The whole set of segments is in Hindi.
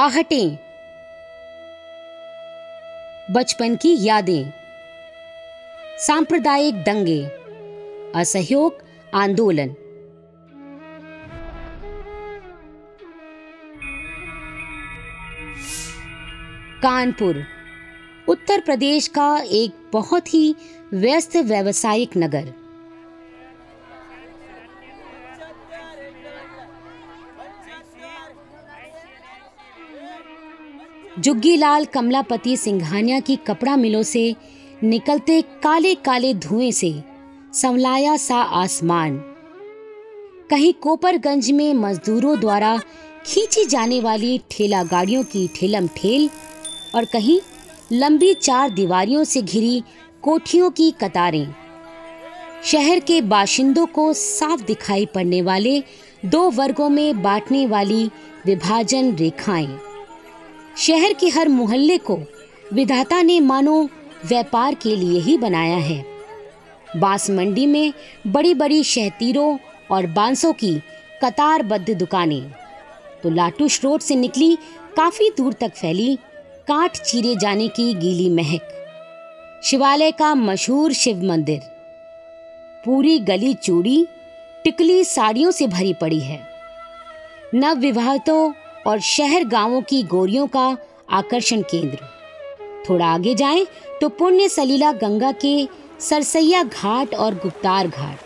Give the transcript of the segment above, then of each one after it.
आहटें। बचपन की यादें। सांप्रदायिक दंगे। असहयोग, आंदोलन। कानपुर, उत्तर प्रदेश का एक बहुत ही व्यस्त व्यावसायिक नगर। जुग्गीलाल कमलापति सिंघानिया की कपड़ा मिलों से निकलते काले काले धुएँ से संवलाया सा आसमान। कहीं कोपरगंज में मजदूरों द्वारा खींची जाने वाली ठेला गाड़ियों की ठेलम ठेल और कहीं लंबी चार दीवारियों से घिरी कोठियों की कतारें। शहर के बाशिंदों को साफ़ दिखाई पड़ने वाले दो वर्गों में बांटने वाली विभाजन रेखाएँ। शहर के हर मोहल्ले को विधाता ने मानो व्यापार के लिए ही बनाया है। बाँस मंडी में बड़ी बड़ी शहतीरों और बांसों की कतारबद्ध दुकानें तो लाटूश रोड से निकली, काफ़ी दूर तक फैली काट चीरे जाने की गीली महक। शिवालय का मशहूर शिव मंदिर। पूरी गली चूड़ी, टिकली साड़ियों से भरी पड़ी है। नव विवाहितों और शहर गाँवों की गोरियों का आकर्षण केंद्र। थोड़ा आगे जाएँ तो पुण्य सलीला गंगा के सरसैया घाट और गुप्तार घाट।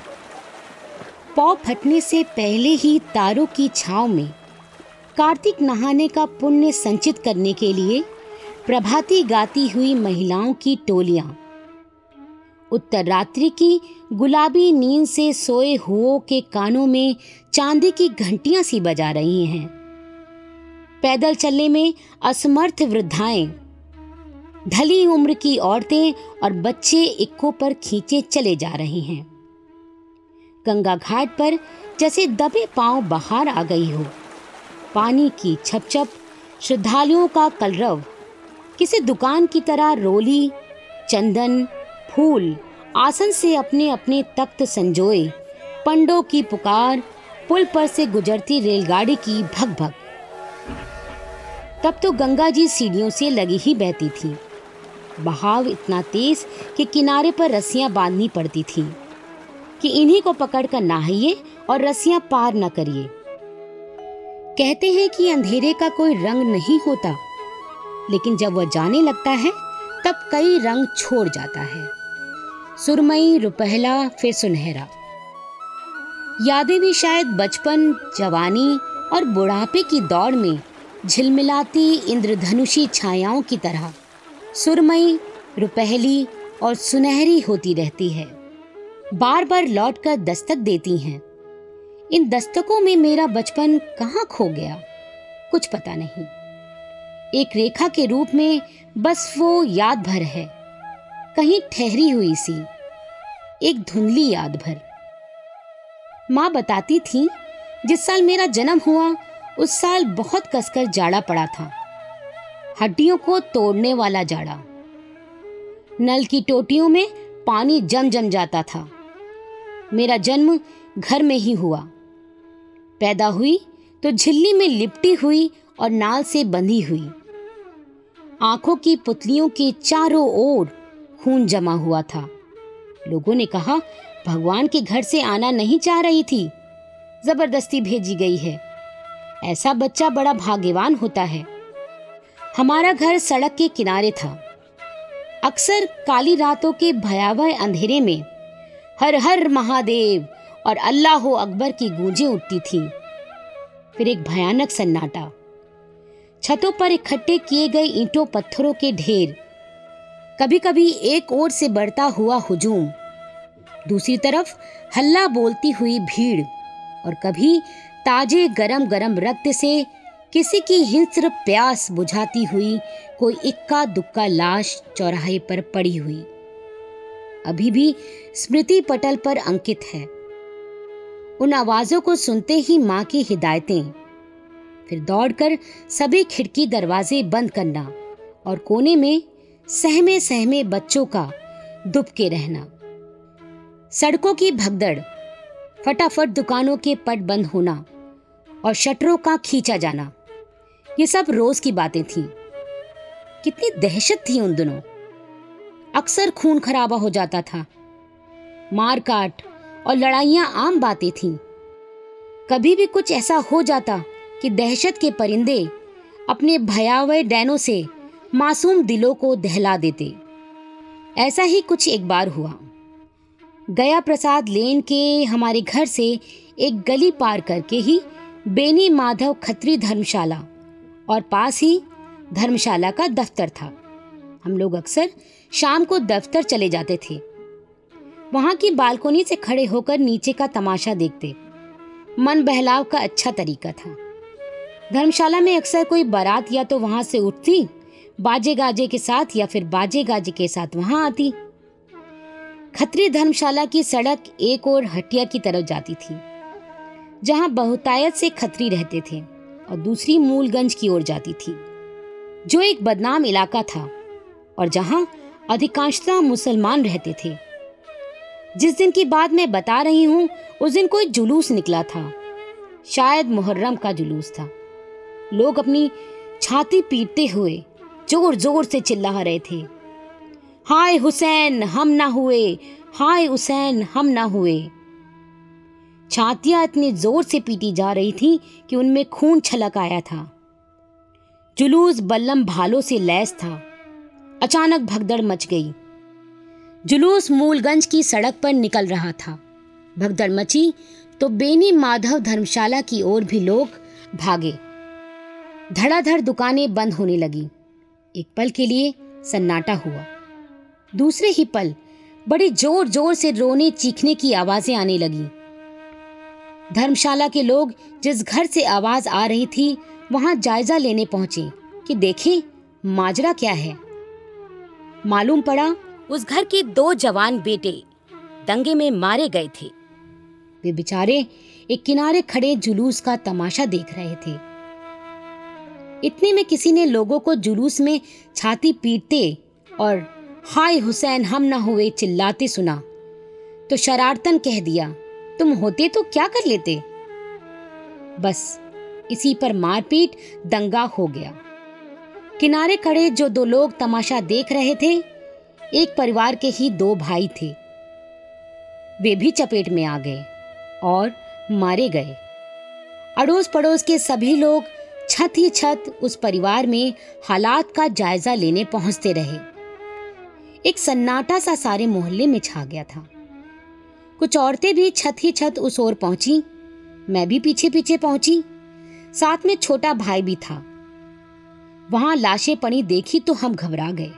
पौ फटने से पहले ही तारों की छाव में कार्तिक नहाने का पुण्य संचित करने के लिए प्रभाती गाती हुई महिलाओं की टोलियाँ। उत्तर रात्रि की गुलाबी नींद से सोए हुओं के कानों में चांदी की घंटियाँ सी बजा रही हैं। पैदल चलने में असमर्थ वृद्धाएँ। ढली उम्र की औरतें और बच्चे इक्को पर खींचे चले जा रहे हैं। गंगा घाट पर जैसे दबे पाँव बाहर आ गई हो। पानी की छपछप, श्रद्धालुओं का कलरव, किसी दुकान की तरह रोली, चंदन, फूल, आसन से अपने अपने तख्त संजोए, पंडों की पुकार, पुल पर से गुजरती रेलगाड़ी की भग भग तब तो गंगा जी सीढ़ियों से लगी ही बहती थी। बहाव इतना तेज कि किनारे पर रस्सियाँ बांधनी पड़ती थी कि इन्हीं को पकड़कर नहाइए और रस्सियाँ पार न करिए। कहते हैं कि अंधेरे का कोई रंग नहीं होता, लेकिन जब वह जाने लगता है, तब कई रंग छोड़ जाता है। सुरमई, रुपहला, फिर सुनहरा। यादें भी शायद बचपन, जवानी और बुढ़ापे की दौड़ में झिलमिलाती इंद्रधनुषी छायाओं की तरह। सुरमई, रुपहली और सुनहरी होती रहती है। बार बार लौटकर दस्तक देती हैं। इन दस्तकों में मेरा बचपन कहाँ खो गया? कुछ पता नहीं। एक रेखा के रूप में बस वो याद भर है। कहीं ठहरी हुई सी। एक धुंधली याद भर माँ बताती थी, जिस साल मेरा जन्म हुआ उस साल बहुत कसकर जाड़ा पड़ा था। हड्डियों को तोड़ने वाला जाड़ा। नल की टोटियों में पानी जम जम जाता था। मेरा जन्म घर में ही हुआ। पैदा हुई तो झिल्ली में लिपटी हुई और नाल से बंधी हुई। आँखों की पुतलियों के चारों ओर खून जमा हुआ था। लोगों ने कहा, भगवान के घर से आना नहीं चाह रही थी। ज़बरदस्ती भेजी गई है। ऐसा बच्चा बड़ा भाग्यवान होता है। हमारा घर सड़क के किनारे था। अक्सर काली रातों के भयावह अंधेरे में हर हर महादेव और अल्लाह हो अकबर की गूंजें उठती थीं। फिर एक भयानक सन्नाटा। छतों पर इकट्ठे किए गए ईंटों पत्थरों के ढेर। कभी कभी एक ओर से बढ़ता हुआ हुजूम। दूसरी तरफ़ हल्ला बोलती हुई भीड़ और कभी ताजे गरम गरम रक्त से किसी की हिंस्र प्यास बुझाती हुई कोई इक्का दुक्का लाश चौराहे पर पड़ी हुई। अभी भी स्मृति पटल पर अंकित है। उन आवाजों को सुनते ही माँ की हिदायतें। फिर दौड़कर सभी खिड़की दरवाजे बंद करना और कोने में सहमे सहमे बच्चों का दुबके रहना। सड़कों की भगदड़, फटाफट दुकानों के पट बंद होना। और शटरों का खींचा जाना। ये सब रोज की बातें थीं। कितनी दहशत थी उन दिनों। अक्सर खून खराबा हो जाता था। मार काट और लड़ाइयाँ आम बातें थीं। कभी भी कुछ ऐसा हो जाता कि दहशत के परिंदे अपने भयावह डैनों से मासूम दिलों को दहला देते। ऐसा ही कुछ एक बार हुआ। गया प्रसाद लेन के हमारे घर से एक गली पार करके ही बेनी माधव खत्री धर्मशाला। और पास ही धर्मशाला का दफ्तर था। हम लोग अक्सर शाम को दफ्तर चले जाते थे। वहाँ की बालकोनी से खड़े होकर नीचे का तमाशा देखते। मन बहलाव का अच्छा तरीका था। धर्मशाला में अक्सर कोई बारात या तो वहाँ से उठती बाजे गाजे के साथ या फिर बाजे गाजे के साथ वहाँ आती। खत्री धर्मशाला की सड़क एक और हटिया की तरफ़ जाती थी। जहाँ बहुतायत से खतरी रहते थे और दूसरी मूलगंज की ओर जाती थी, जो एक बदनाम इलाका था और जहाँ अधिकांशतः मुसलमान रहते थे। जिस दिन की बात मैं बता रही हूँ, उस दिन कोई जुलूस निकला था। शायद मुहर्रम का जुलूस था। लोग अपनी छाती पीटते हुए ज़ोर ज़ोर से चिल्ला रहे थे। हाय हुसैन, हम ना हुए, हाय हुसैन, हम ना हुए। छातियाँ इतनी ज़ोर से पीटी जा रही थी कि उनमें खून छलक आया था। जुलूस बल्लम भालों से लैस था। अचानक भगदड़ मच गई। जुलूस मूलगंज की सड़क पर निकल रहा था। भगदड़ मची तो बेनी माधव धर्मशाला की ओर भी लोग भागे। धड़ाधड़ दुकानें बंद होने लगी। एक पल के लिए सन्नाटा हुआ। दूसरे ही पल बड़ी ज़ोर ज़ोर से रोने चीखने की आवाज़ें आने लगी। धर्मशाला के लोग जिस घर से आवाज़ आ रही थी, वहाँ जायजा लेने पहुँचे कि देखें, माजरा क्या है। मालूम पड़ा उस घर के दो जवान बेटे दंगे में मारे गए थे। वे बेचारे एक किनारे खड़े जुलूस का तमाशा देख रहे थे। इतने में किसी ने लोगों को जुलूस में छाती पीटते और, हाय हुसैन, हम ना हुए चिल्लाते सुना। तो शरारतन कह दिया तुम होते तो क्या कर लेते? बस, इसी पर मारपीट दंगा हो गया। किनारे खड़े जो दो लोग तमाशा देख रहे थे, एक परिवार के ही दो भाई थे। वे भी चपेट में आ गए और मारे गए। अड़ोस पड़ोस के सभी लोग छत ही छत उस परिवार में हालात का जायजा लेने पहुँचते रहे। एक सन्नाटा सा सारे मोहल्ले में छा गया था। कुछ औरतें भी छत ही छत उस ओर पहुँची। मैं भी पीछे पीछे पहुँची। साथ में छोटा भाई भी था। वहाँ लाशें पड़ी देखी तो हम घबरा गए।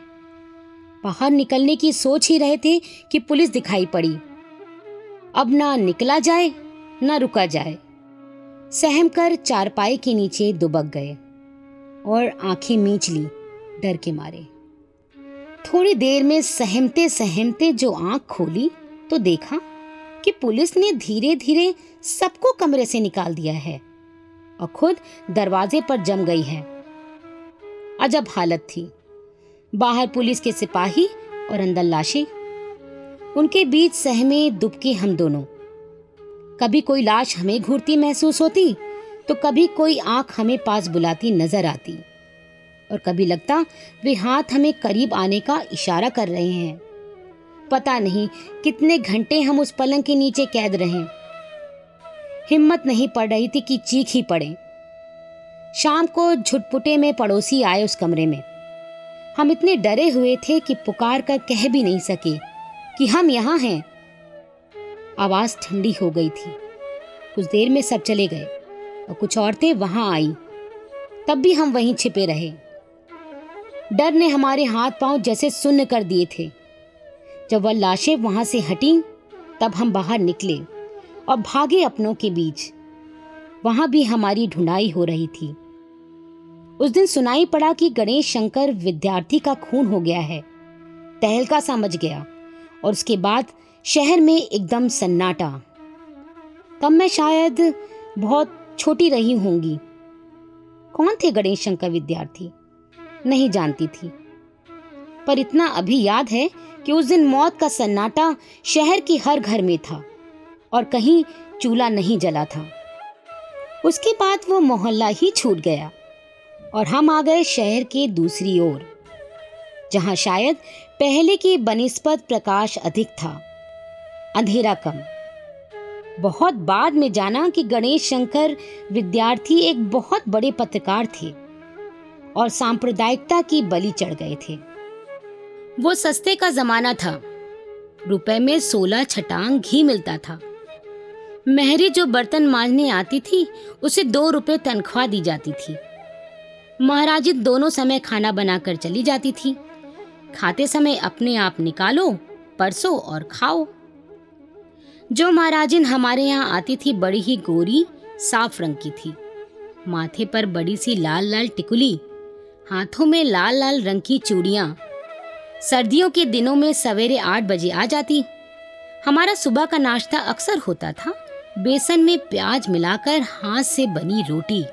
बाहर निकलने की सोच ही रहे थे कि पुलिस दिखाई पड़ी। अब ना निकला जाए, ना रुका जाए। सहम कर चारपाई के नीचे दुबक गए और आँखें मीच ली, डर के मारे। थोड़ी देर में सहमते सहमते जो आँख खोली तो देखा कि पुलिस ने धीरे धीरे सबको कमरे से निकाल दिया है और खुद दरवाजे पर जम गई है। अजब हालत थी। बाहर पुलिस के सिपाही और अंदर लाशें। उनके बीच सहमे दुबके हम दोनों। कभी कोई लाश हमें घूरती महसूस होती तो कभी कोई आँख हमें पास बुलाती नज़र आती। और कभी लगता, वे हाथ हमें करीब आने का इशारा कर रहे हैं। पता नहीं कितने घंटे हम उस पलंग के नीचे कैद रहे। हिम्मत नहीं पड़ रही थी कि चीख ही पड़े। शाम को झुटपुटे में पड़ोसी आए उस कमरे में। हम इतने डरे हुए थे कि पुकार कर कह भी नहीं सके कि हम यहाँ हैं। आवाज़ ठंडी हो गई थी। कुछ देर में सब चले गए और कुछ औरतें वहाँ आई। तब भी हम वहीं छिपे रहे। डर ने हमारे हाथ पाँव जैसे सुन्न कर दिए थे। जब वह लाशें वहाँ से हटी, तब हम बाहर निकले और भागे अपनों के बीच। वहाँ भी हमारी ढूंढाई हो रही थी। उस दिन सुनाई पड़ा कि गणेश शंकर विद्यार्थी का खून हो गया है। तहलका समझ गया और उसके बाद शहर में एकदम सन्नाटा। तब मैं शायद बहुत छोटी रही होंगी। कौन थे गणेश शंकर विद्यार्थी? नहीं जानती थी। पर इतना अभी याद है कि उस दिन मौत का सन्नाटा शहर की हर घर में था और कहीं चूल्हा नहीं जला था। उसके बाद वो मोहल्ला ही छूट गया और हम आ गए शहर के दूसरी ओर, जहाँ शायद पहले की बनिस्पत प्रकाश अधिक था। अंधेरा कम। बहुत बाद में जाना कि गणेश शंकर विद्यार्थी एक बहुत बड़े पत्रकार थे और सांप्रदायिकता की बलि चढ़ गए थे। वो सस्ते का जमाना था। रुपए में सोलह छटांग घी मिलता था। मेहरी जो बर्तन मांजने आती थी, उसे दो रुपए तनख्वाह दी जाती थी। महाराजी दोनों समय खाना बनाकर चली जाती थी। खाते समय अपने आप निकालो, परसो और खाओ। जो महाराजिन हमारे यहाँ आती थी, बड़ी ही गोरी, साफ़ रंग की थी। माथे पर बड़ी सी लाल लाल टिकुली, हाथों में लाल लाल रंग की चूड़ियाँ सर्दियों के दिनों में सवेरे आठ बजे आ जाती। हमारा सुबह का नाश्ता अक्सर होता था। बेसन में प्याज मिलाकर हाथ से बनी रोटी।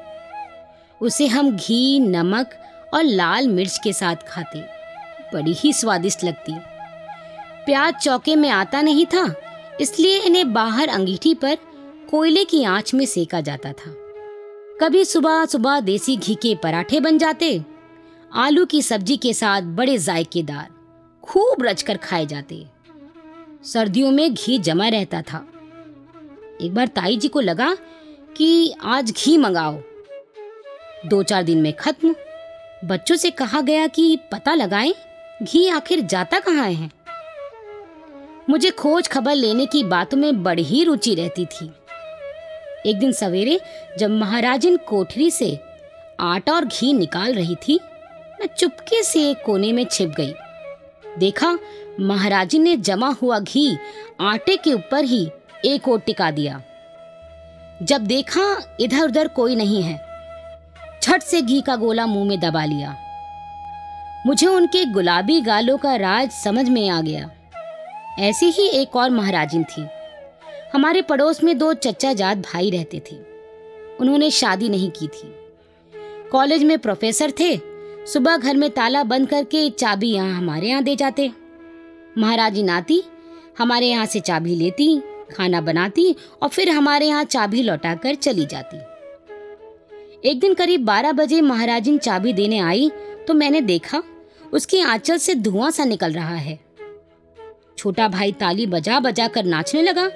उसे हम घी, नमक और लाल मिर्च के साथ खाते। बड़ी ही स्वादिष्ट लगती। प्याज चौके में आता नहीं था, इसलिए इन्हें बाहर अंगीठी पर कोयले की आँच में सेका जाता था। कभी सुबह सुबह देसी घी के पराठे बन जाते। आलू की सब्ज़ी के साथ बड़े जायकेदार। खूब रचकर खाए जाते। सर्दियों में घी जमा रहता था। एक बार ताई जी को लगा कि आज घी मंगाओ। दो चार दिन में खत्म। बच्चों से कहा गया कि पता लगाएँ, घी आखिर जाता कहाँ है? मुझे खोज खबर लेने की बातों में बड़ी ही रुचि रहती थी। एक दिन सवेरे जब महाराजिन कोठरी से आटा और घी निकाल रही थी, मैं चुपके से कोने में छिप गई। देखा, महाराजी ने जमा हुआ घी आटे के ऊपर ही एक और टिका दिया। जब देखा, इधर उधर कोई नहीं है छट से घी का गोला मुँह में दबा लिया। मुझे उनके गुलाबी गालों का राज समझ में आ गया। ऐसी ही एक और महाराजिन थी। हमारे पड़ोस में दो चचा जात भाई रहते थे। उन्होंने शादी नहीं की थी। कॉलेज में प्रोफेसर थे सुबह घर में ताला बंद करके चाबी यहाँ हमारे यहाँ दे जाते। महाराजी नाती, हमारे यहाँ से चाबी लेती, खाना बनाती और फिर हमारे यहाँ चाबी लौटा कर चली जाती। एक दिन करीब बारह बजे महाराजिन चाबी देने आई तो मैंने देखा उसकी आंचल से धुआँ सा निकल रहा है। छोटा भाई ताली बजा बजा कर नाचने लगा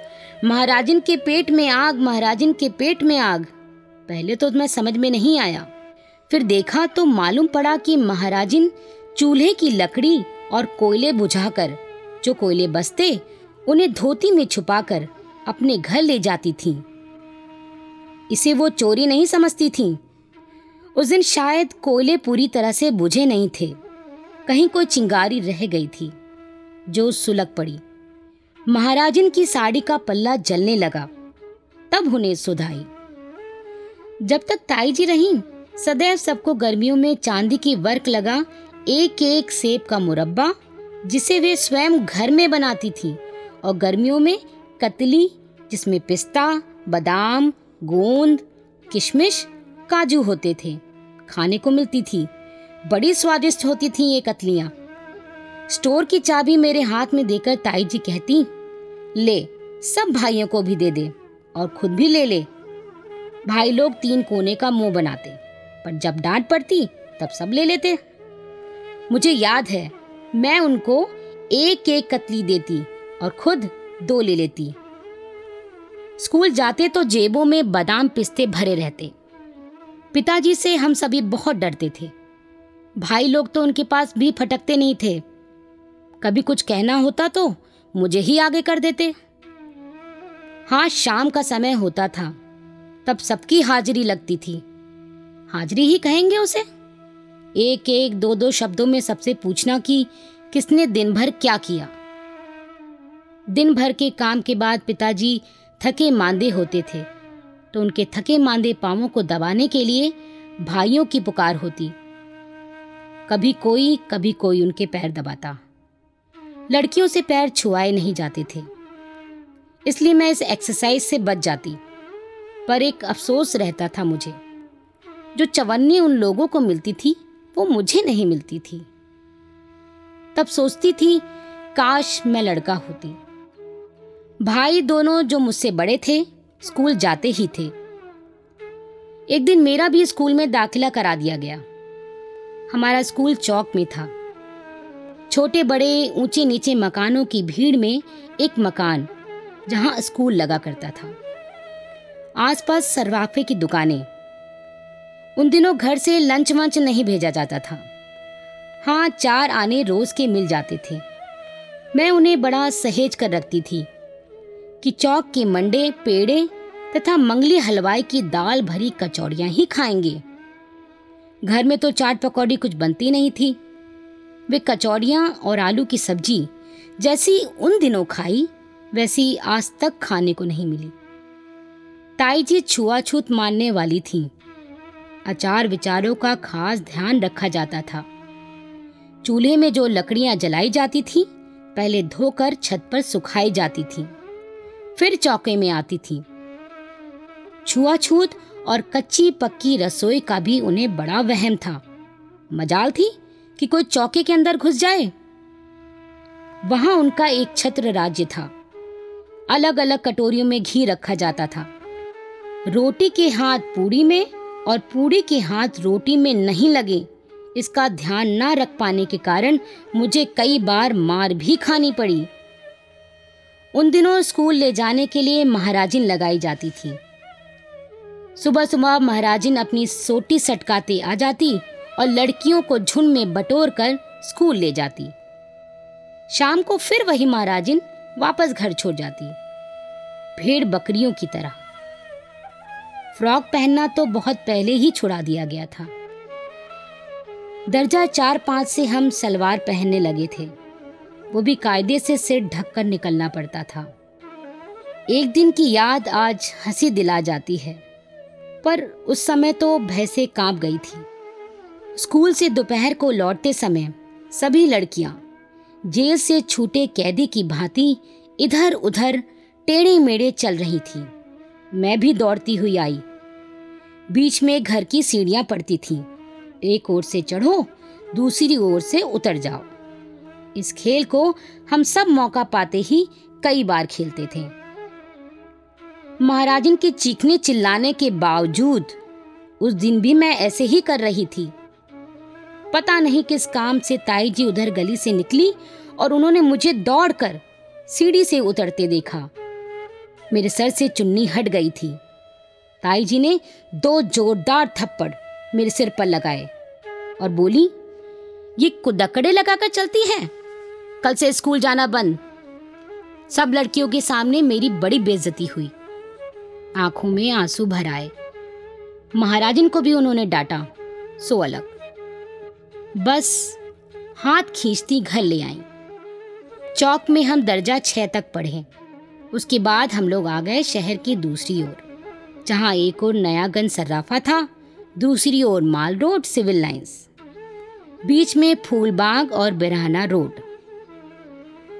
महाराजिन के पेट में आग महाराजिन के पेट में आग। पहले तो मैं समझ में नहीं आया। फिर देखा तो मालूम पड़ा कि महाराजिन चूल्हे की लकड़ी और कोयले बुझाकर, जो कोयले बसते, उन्हें धोती में छुपाकर अपने घर ले जाती थीं। इसे वो चोरी नहीं समझती थीं। उस दिन शायद कोयले पूरी तरह से बुझे नहीं थे कहीं कोई चिंगारी रह गई थी, जो सुलग पड़ी महाराजिन की साड़ी का पल्ला जलने लगा तब उन्हें सुधाई जब तक ताई जी रहीं सदैव सबको गर्मियों में चांदी की वर्क लगा, एक एक सेब का मुरब्बा, जिसे वे स्वयं घर में बनाती थी। और गर्मियों में कतली, जिसमें पिस्ता, बादाम, गोंद, किशमिश, काजू होते थे। खाने को मिलती थी। बड़ी स्वादिष्ट होती थी ये कतलियाँ। स्टोर की चाबी मेरे हाथ में देकर ताई जी कहती, ले, सब भाइयों को भी दे दे और खुद भी ले ले। भाई लोग तीन कोने का मुँह बनाते। पर जब डांट पड़ती, तब सब ले लेते। मुझे याद है, मैं उनको एक एक कतली देती और खुद दो ले लेती। स्कूल जाते तो जेबों में बादाम पिस्ते भरे रहते। पिताजी से हम सभी बहुत डरते थे। भाई लोग तो उनके पास भी फटकते नहीं थे। कभी कुछ कहना होता तो मुझे ही आगे कर देते। हाँ शाम का समय होता था। तब सबकी हाजिरी लगती थी। हाजिरी ही कहेंगे उसे? एक एक दो दो शब्दों में सबसे पूछना कि किसने दिन भर क्या किया? दिन भर के काम के बाद पिताजी थके मांदे होते थे तो उनके थके मांदे पांवों को दबाने के लिए भाइयों की पुकार होती। कभी कोई कभी कोई उनके पैर दबाता। लड़कियों से पैर छुआए नहीं जाते थे। इसलिए मैं इस एक्सरसाइज से बच जाती, पर एक अफसोस रहता था मुझे। जो चवन्नी उन लोगों को मिलती थी, वो मुझे नहीं मिलती थी। तब सोचती थी, काश मैं लड़का होती। भाई दोनों जो मुझसे बड़े थे, स्कूल जाते ही थे। एक दिन मेरा भी स्कूल में दाखिला करा दिया गया। हमारा स्कूल चौक में था। छोटे बड़े ऊँचे नीचे मकानों की भीड़ में एक मकान, जहाँ स्कूल लगा करता था। आसपास सर्राफे की दुकानें उन दिनों घर से लंच वंच नहीं भेजा जाता था। हाँ चार आने रोज के मिल जाते थे। मैं उन्हें बड़ा सहेज कर रखती थी कि चौक के मंडे, पेड़े तथा मंगली हलवाई की दाल भरी कचौड़ियाँ ही खाएँगे। घर में तो चाट पकौड़ी कुछ बनती नहीं थी। वे कचौड़ियाँ और आलू की सब्ज़ी जैसी उन दिनों खाई, वैसी आज तक खाने को नहीं मिली। ताई जी छुआछूत मानने वाली थी। अचार विचारों का खास ध्यान रखा जाता था। चूल्हे में जो लकड़ियाँ जलाई जाती थी, पहले धोकर छत पर सुखाई जाती थी, फिर चौके में आती थी। छुआछूत और कच्ची पक्की रसोई का भी उन्हें बड़ा वहम था। मजाल थी कि कोई चौके के अंदर घुस जाए। वहाँ उनका एक छत्र राज्य था। अलग अलग कटोरियों में घी रखा जाता था। रोटी के हाथ पूड़ी में और पूड़ी के हाथ रोटी में नहीं लगे। इसका ध्यान ना रख पाने के कारण मुझे कई बार मार भी खानी पड़ी। उन दिनों स्कूल ले जाने के लिए महाराजिन लगाई जाती थी। सुबह सुबह महाराजिन अपनी सोटी सटकाते आ जाती और लड़कियों को झुंड में बटोर कर स्कूल ले जाती। शाम को फिर वही महाराजिन वापस घर छोड़ जाती। भेड़ बकरियों की तरह। फ्रॉक पहनना तो बहुत पहले ही छुड़ा दिया गया था। दर्जा चार पाँच से हम सलवार पहनने लगे थे। वो भी कायदे से सिर ढककर निकलना पड़ता था। एक दिन की याद आज हँसी दिला जाती है, पर उस समय तो भय से काँप गई थी। स्कूल से दोपहर को लौटते समय सभी लड़कियाँ जेल से छूटे कैदी की भांति इधर उधर टेढ़े मेढ़े चल रही थी। मैं भी दौड़ती हुई आई। बीच में घर की सीढ़ियाँ पड़ती थीं। एक ओर से चढ़ो, दूसरी ओर से उतर जाओ। इस खेल को हम सब मौका पाते ही कई बार खेलते थे। महाराजन के चीखने चिल्लाने के बावजूद, उस दिन भी मैं ऐसे ही कर रही थी। पता नहीं किस काम से ताई जी उधर गली से निकली और उन्होंने मुझे दौड़कर सीढ़ी से उतरते देखा। मेरे सर से चुन्नी हट गई थी। ताई जी ने दो जोरदार थप्पड़ मेरे सिर पर लगाए और बोली, ये कुदकड़े लगाकर चलती है? कल से स्कूल जाना बंद। सब लड़कियों के सामने मेरी बड़ी बेइज्जती हुई। आँखों में आँसू भर आए। महाराजन को भी उन्होंने डांटा, सो अलग। बस हाथ खींचती घर ले आई। चौक में हम दर्जा छह तक पढ़े। उसके बाद हम लोग आ गए शहर की दूसरी ओर। जहाँ एक और नयागंज सर्राफा था, दूसरी ओर माल रोड, सिविल लाइंस। बीच में फूलबाग और बिरहाना रोड।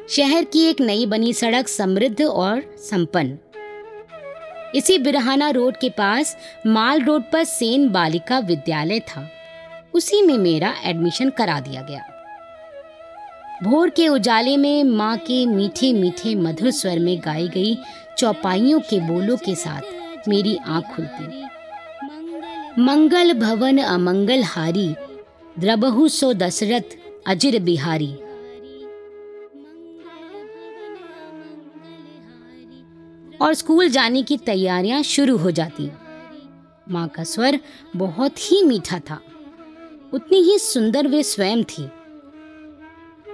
शहर की एक नई बनी सड़क समृद्ध और संपन्न। इसी बिरहाना रोड के पास माल रोड पर सेन बालिका विद्यालय था। उसी में मेरा एडमिशन करा दिया गया। भोर के उजाले में माँ के मीठे मीठे मधुर स्वर में गाई गई चौपाइयों के बोलों के साथ मेरी आँख खुलती। मंगल भवन अमंगल हारी, द्रबहु सो दशरथ अजिर बिहारी। और स्कूल जाने की तैयारियाँ शुरू हो जाती। माँ का स्वर बहुत ही मीठा था। उतनी ही सुंदर वे स्वयं थी।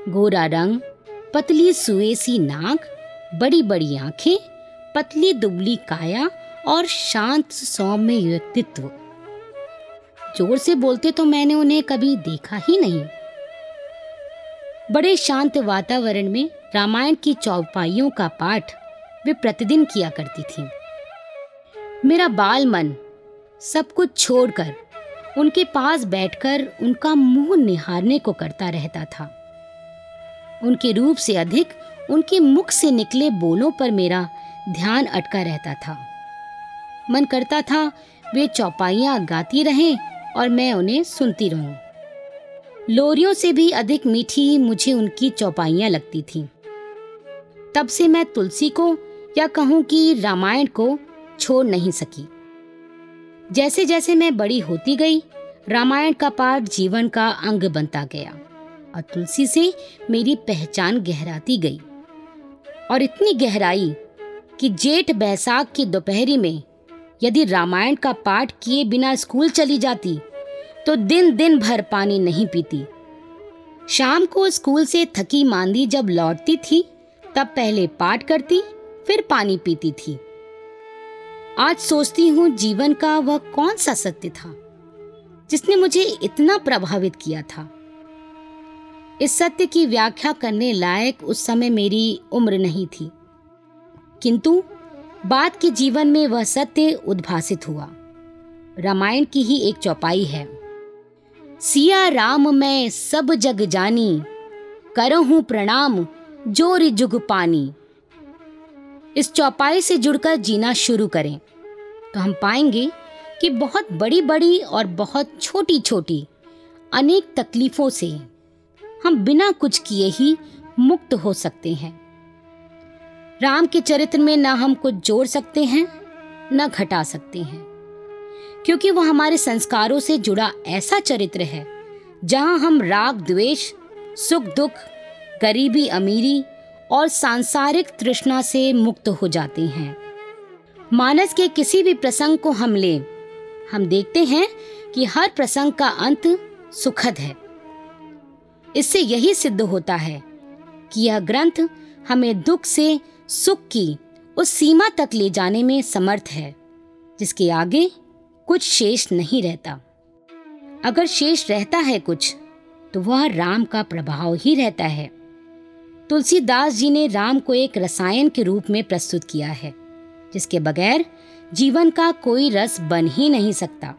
गोरा रंग, पतली सुएसी नाक बड़ी बड़ी आँखें, पतली दुबली काया और शांत सौम्य व्यक्तित्व ज़ोर से बोलते तो मैंने उन्हें कभी देखा ही नहीं। बड़े शांत वातावरण में रामायण की चौपाइयों का पाठ वे प्रतिदिन किया करती थी। मेरा बाल मन सब कुछ छोड़कर उनके पास बैठकर उनका मुँह निहारने को करता रहता था। उनके रूप से अधिक उनके मुख से निकले बोलों पर मेरा ध्यान अटका रहता था। मन करता था, वे चौपाइयाँ गाती रहें और मैं उन्हें सुनती रहूँ। लोरियों से भी अधिक मीठी मुझे उनकी चौपाइयाँ लगती थीं। तब से मैं तुलसी को या कहूँ कि रामायण को छोड़ नहीं सकी जैसे जैसे मैं बड़ी होती गई, रामायण का पाठ जीवन का अंग बनता गया और तुलसी से मेरी पहचान गहराती गई और इतनी गहराई कि जेठ बैसाख की दोपहरी में यदि रामायण का पाठ किए बिना स्कूल चली जाती तो दिन दिन भर पानी नहीं पीती। शाम को स्कूल से थकी मांदी जब लौटती थी, तब पहले पाठ करती, फिर पानी पीती थी। आज सोचती हूँ जीवन का वह कौन सा सत्य था, जिसने मुझे इतना प्रभावित किया था। इस सत्य की व्याख्या करने लायक उस समय मेरी उम्र नहीं थी। किंतु बाद के जीवन में वह सत्य उद्भासित हुआ। रामायण की ही एक चौपाई है। सिया राम मैं सब जग जानी, करहूं प्रणाम, ज़ोर जुग पानी। इस चौपाई से जुड़कर जीना शुरू करें तो हम पाएँगे कि बहुत बड़ी बड़ी और बहुत छोटी छोटी अनेक तकलीफों से हम बिना कुछ किए ही मुक्त हो सकते हैं। राम के चरित्र में ना हम कुछ जोड़ सकते हैं, न घटा सकते हैं। क्योंकि वह हमारे संस्कारों से जुड़ा ऐसा चरित्र है, जहाँ हम राग, द्वेष, सुख, दुख, गरीबी, अमीरी और सांसारिक तृष्णा से मुक्त हो जाते हैं। मानस के किसी भी प्रसंग को हम लें, हम देखते हैं कि हर प्रसंग का अंत सुखद है। इससे यही सिद्ध होता है कि यह ग्रंथ हमें दुख से सुख की उस सीमा तक ले जाने में समर्थ है, जिसके आगे कुछ शेष नहीं रहता। अगर शेष रहता है कुछ तो वह राम का प्रभाव ही रहता है। तुलसीदास जी ने राम को एक रसायन के रूप में प्रस्तुत किया है, जिसके बगैर जीवन का कोई रस बन ही नहीं सकता।